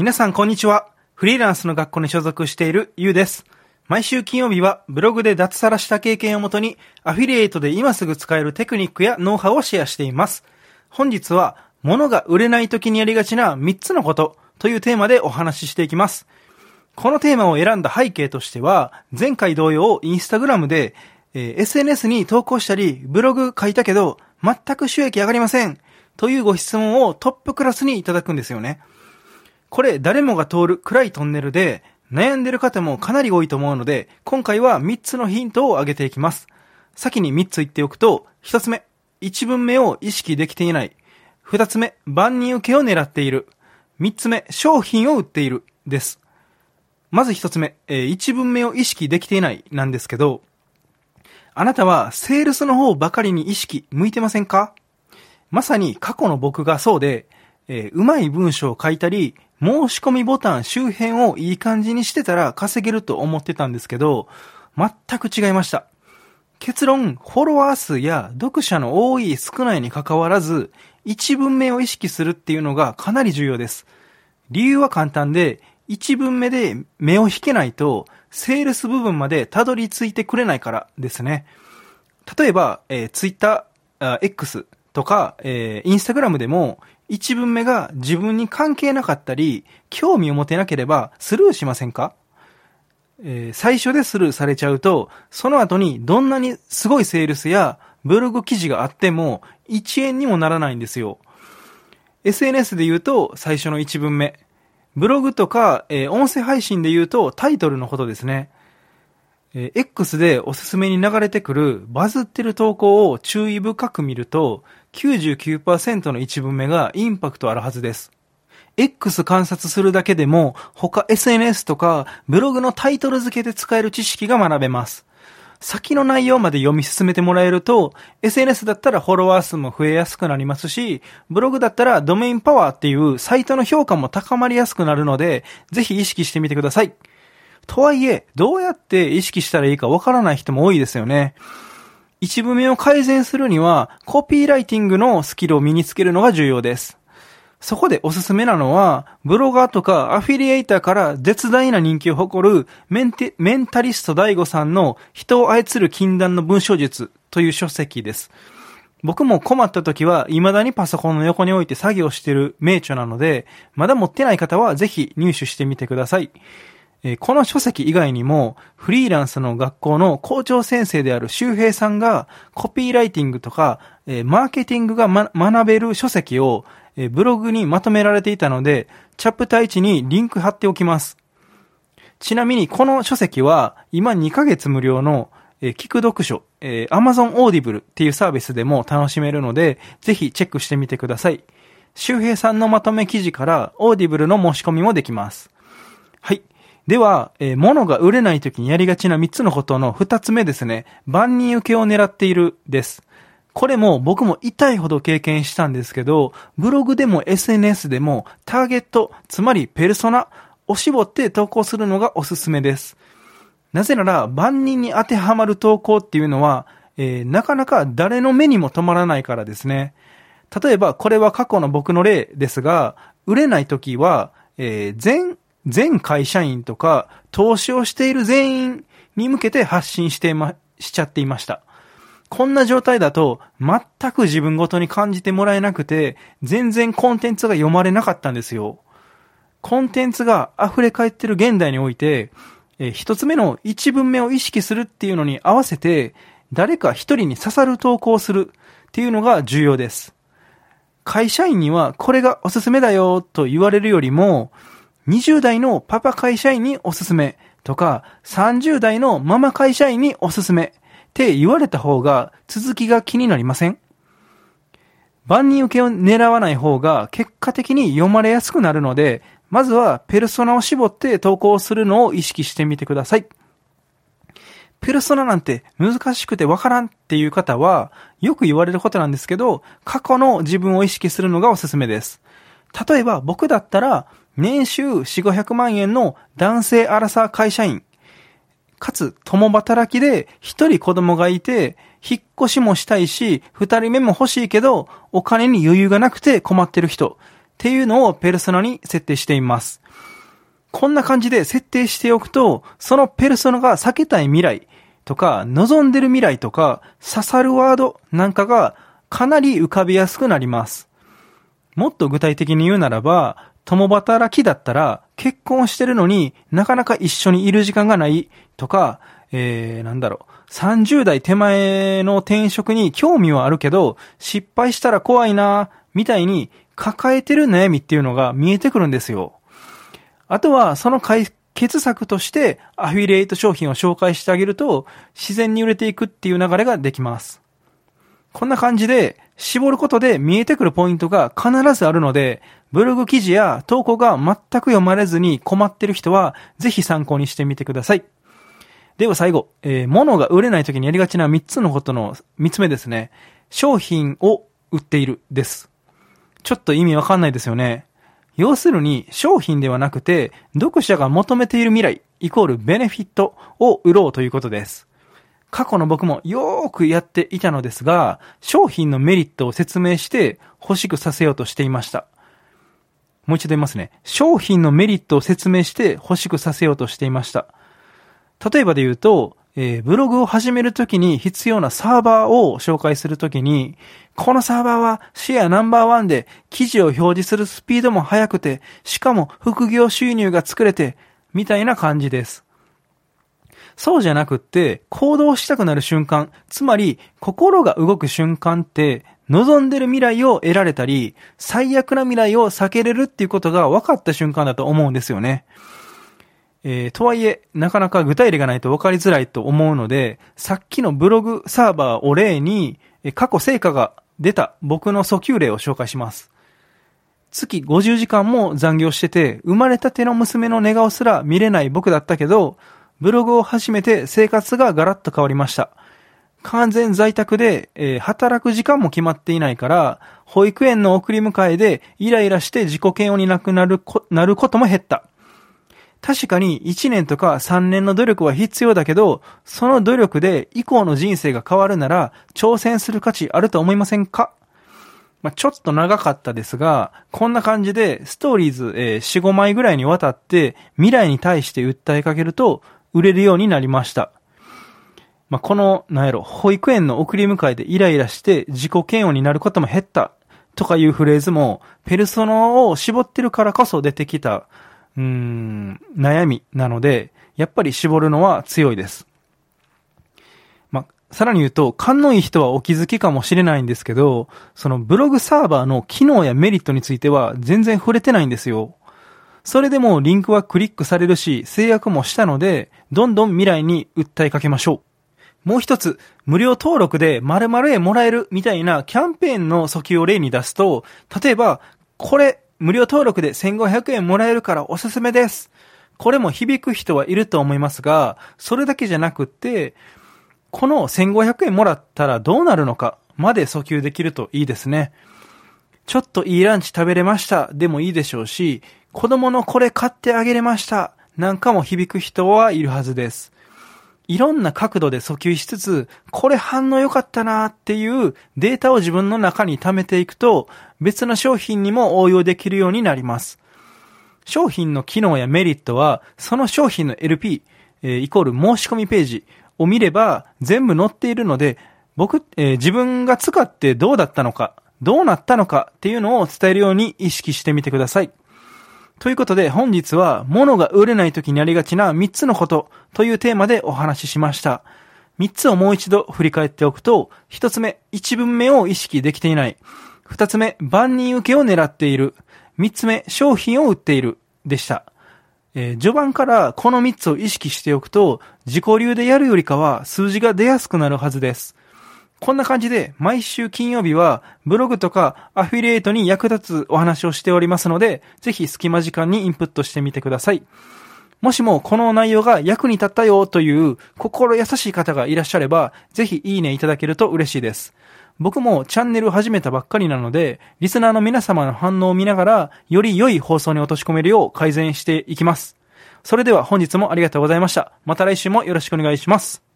皆さんこんにちは。フリーランスの学校に所属しているゆうです。毎週金曜日はブログで脱サラした経験をもとにアフィリエイトで今すぐ使えるテクニックやノウハウをシェアしています。本日は物が売れない時にやりがちな3つのことというテーマでお話ししていきます。このテーマを選んだ背景としては前回同様インスタグラムで、え SNS に投稿したりブログ書いたけど全く収益上がりませんというご質問をトップクラスにいただくんですよね。これ誰もが通る暗いトンネルで悩んでる方もかなり多いと思うので、今回は3つのヒントを挙げていきます。先に3つ言っておくと、1つ目、1文目を意識できていない。2つ目、万人受けを狙っている。3つ目、商品を売っている。です。まず1つ目、え1文目を意識できていないなんですけど、あなたはセールスの方ばかりに意識向いてませんか？まさに過去の僕がそうで、えーうまい文章を書いたり、申し込みボタン周辺をいい感じにしてたら稼げると思ってたんですけど、全く違いました。結論、フォロワー数や読者の多い少ないに関わらず、一文目を意識するっていうのがかなり重要です。理由は簡単で、一文目で目を引けないと、セールス部分までたどり着いてくれないからですね。例えば、えー、Twitter、X とか、えー、Instagram でも、一文目が自分に関係なかったり、興味を持てなければスルーしませんか？えー最初でスルーされちゃうと、その後にどんなにすごいセールスやブログ記事があっても、1円にもならないんですよ。SNS で言うと最初の一文目。ブログとか、えー音声配信で言うとタイトルのことですね。えー X でおすすめに流れてくるバズってる投稿を注意深く見ると、99%の一文目がインパクトあるはずです。X 観察するだけでも、他 SNS とかブログのタイトル付けで使える知識が学べます。先の内容まで読み進めてもらえると、SNS だったらフォロワー数も増えやすくなりますし、ブログだったらドメインパワーっていうサイトの評価も高まりやすくなるので、ぜひ意識してみてください。とはいえ、どうやって意識したらいいかわからない人も多いですよね。一部目を改善するには、コピーライティングのスキルを身につけるのが重要です。そこでおすすめなのは、ブロガーとかアフィリエイターから絶大な人気を誇るメンテメンタリスト DAIGO さんの人を操る禁断の文章術という書籍です。僕も困った時は未だにパソコンの横に置いて作業してる名著なので、まだ持ってない方はぜひ入手してみてください。えーこの書籍以外にも、フリーランスの学校の校長先生である周平さんが、コピーライティングとか、えーマーケティングが、ま、学べる書籍を、えーブログにまとめられていたので、チャプター1にリンク貼っておきます。ちなみに、この書籍は、今2ヶ月無料の、え聞く読書、えー Amazon Audible っていうサービスでも楽しめるので、ぜひチェックしてみてください。周平さんのまとめ記事から Audible の申し込みもできます。はい。では、えー物が売れない時にやりがちな3つのことの2つ目ですね。万人受けを狙っているです。これも僕も痛いほど経験したんですけど、ブログでも SNS でもターゲット、つまりペルソナを絞って投稿するのがおすすめです。なぜなら、万人に当てはまる投稿っていうのは、えーなかなか誰の目にも止まらないからですね。例えば、これは過去の僕の例ですが、売れない時は、えー全、全会社員とか、投資をしている全員に向けて発信してま、しちゃっていました。こんな状態だと、全く自分ごとに感じてもらえなくて、全然コンテンツが読まれなかったんですよ。コンテンツが溢れ返ってる現代において、え一つ目の一文目を意識するっていうのに合わせて、誰か一人に刺さる投稿をするっていうのが重要です。会社員にはこれがおすすめだよと言われるよりも、20代のパパ会社員におすすめとか、30代のママ会社員におすすめって言われた方が続きが気になりません？万人受けを狙わない方が結果的に読まれやすくなるので、まずはペルソナを絞って投稿するのを意識してみてください。ペルソナなんて難しくてわからんっていう方は、よく言われることなんですけど、過去の自分を意識するのがおすすめです。例えば僕だったら、年収4、500万円の男性アラサー会社員、かつ共働きで一人子供がいて、引っ越しもしたいし、二人目も欲しいけど、お金に余裕がなくて困ってる人っていうのをペルソナに設定しています。こんな感じで設定しておくと、そのペルソナが避けたい未来とか、望んでる未来とか、刺さるワードなんかがかなり浮かびやすくなります。もっと具体的に言うならば、共働きだったら、結婚してるのになかなか一緒にいる時間がないとか、えー、なんだろう、30代手前の転職に興味はあるけど、失敗したら怖いな、みたいに抱えてる悩みっていうのが見えてくるんですよ。あとは、その解決策として、アフィリエイト商品を紹介してあげると、自然に売れていくっていう流れができます。こんな感じで、絞ることで見えてくるポイントが必ずあるので、ブログ記事や投稿が全く読まれずに困ってる人は、ぜひ参考にしてみてください。では最後、えー物が売れない時にやりがちな3つのことの3つ目ですね。商品を売っているです。ちょっと意味わかんないですよね。要するに商品ではなくて、読者が求めている未来、イコールベネフィットを売ろうということです。過去の僕もよーくやっていたのですが、商品のメリットを説明して欲しくさせようとしていました。もう一度言いますね。商品のメリットを説明して欲しくさせようとしていました。例えばで言うと、えーブログを始めるときに必要なサーバーを紹介するときに、このサーバーはシェアナンバーワンで記事を表示するスピードも速くて、しかも副業収入が作れて、みたいな感じです。そうじゃなくって、行動したくなる瞬間、つまり心が動く瞬間って、望んでる未来を得られたり、最悪な未来を避けれるっていうことが分かった瞬間だと思うんですよね。えーとはいえ、なかなか具体例がないと分かりづらいと思うので、さっきのブログサーバーを例に、過去成果が出た僕の訴求例を紹介します。月50時間も残業してて、生まれたての娘の寝顔すら見れない僕だったけど、ブログを始めて生活がガラッと変わりました。完全在宅で、えー働く時間も決まっていないから、保育園の送り迎えでイライラして自己嫌悪になくなるこなることも減った。確かに1年とか3年の努力は必要だけど、その努力で以降の人生が変わるなら、挑戦する価値あると思いませんか？まあ、ちょっと長かったですが、こんな感じでストーリーズ、えー4、5枚ぐらいにわたって未来に対して訴えかけると売れるようになりました。まあ、この、なんやろ、保育園の送り迎えでイライラして自己嫌悪になることも減ったとかいうフレーズも、ペルソナを絞ってるからこそ出てきた、うーん、悩みなので、やっぱり絞るのは強いです。まあ、さらに言うと、勘のいい人はお気づきかもしれないんですけど、そのブログサーバーの機能やメリットについては全然触れてないんですよ。それでもリンクはクリックされるし、制約もしたので、どんどん未来に訴えかけましょう。もう一つ、無料登録で〇〇円もらえるみたいなキャンペーンの訴求を例に出すと、例えば、これ、無料登録で1500円もらえるからおすすめです。これも響く人はいると思いますが、それだけじゃなくって、この1500円もらったらどうなるのかまで訴求できるといいですね。ちょっといいランチ食べれましたでもいいでしょうし、子供のこれ買ってあげれましたなんかも響く人はいるはずです。いろんな角度で訴求しつつ、これ反応良かったなっていうデータを自分の中に貯めていくと、別の商品にも応用できるようになります。商品の機能やメリットは、その商品の LP、えーイコール申し込みページを見れば全部載っているので、僕、えー自分が使ってどうだったのか、どうなったのかっていうのを伝えるように意識してみてください。ということで本日は物が売れない時にありがちな3つのことというテーマでお話ししました。3つをもう一度振り返っておくと、1つ目、1文目を意識できていない。2つ目、万人受けを狙っている。3つ目、商品を売っている。でした。えー序盤からこの3つを意識しておくと、自己流でやるよりかは数字が出やすくなるはずです。こんな感じで毎週金曜日はブログとかアフィリエイトに役立つお話をしておりますので、ぜひ隙間時間にインプットしてみてください。もしもこの内容が役に立ったよという心優しい方がいらっしゃれば、ぜひいいねいただけると嬉しいです。僕もチャンネル始めたばっかりなので、リスナーの皆様の反応を見ながら、より良い放送に落とし込めるよう改善していきます。それでは本日もありがとうございました。また来週もよろしくお願いします。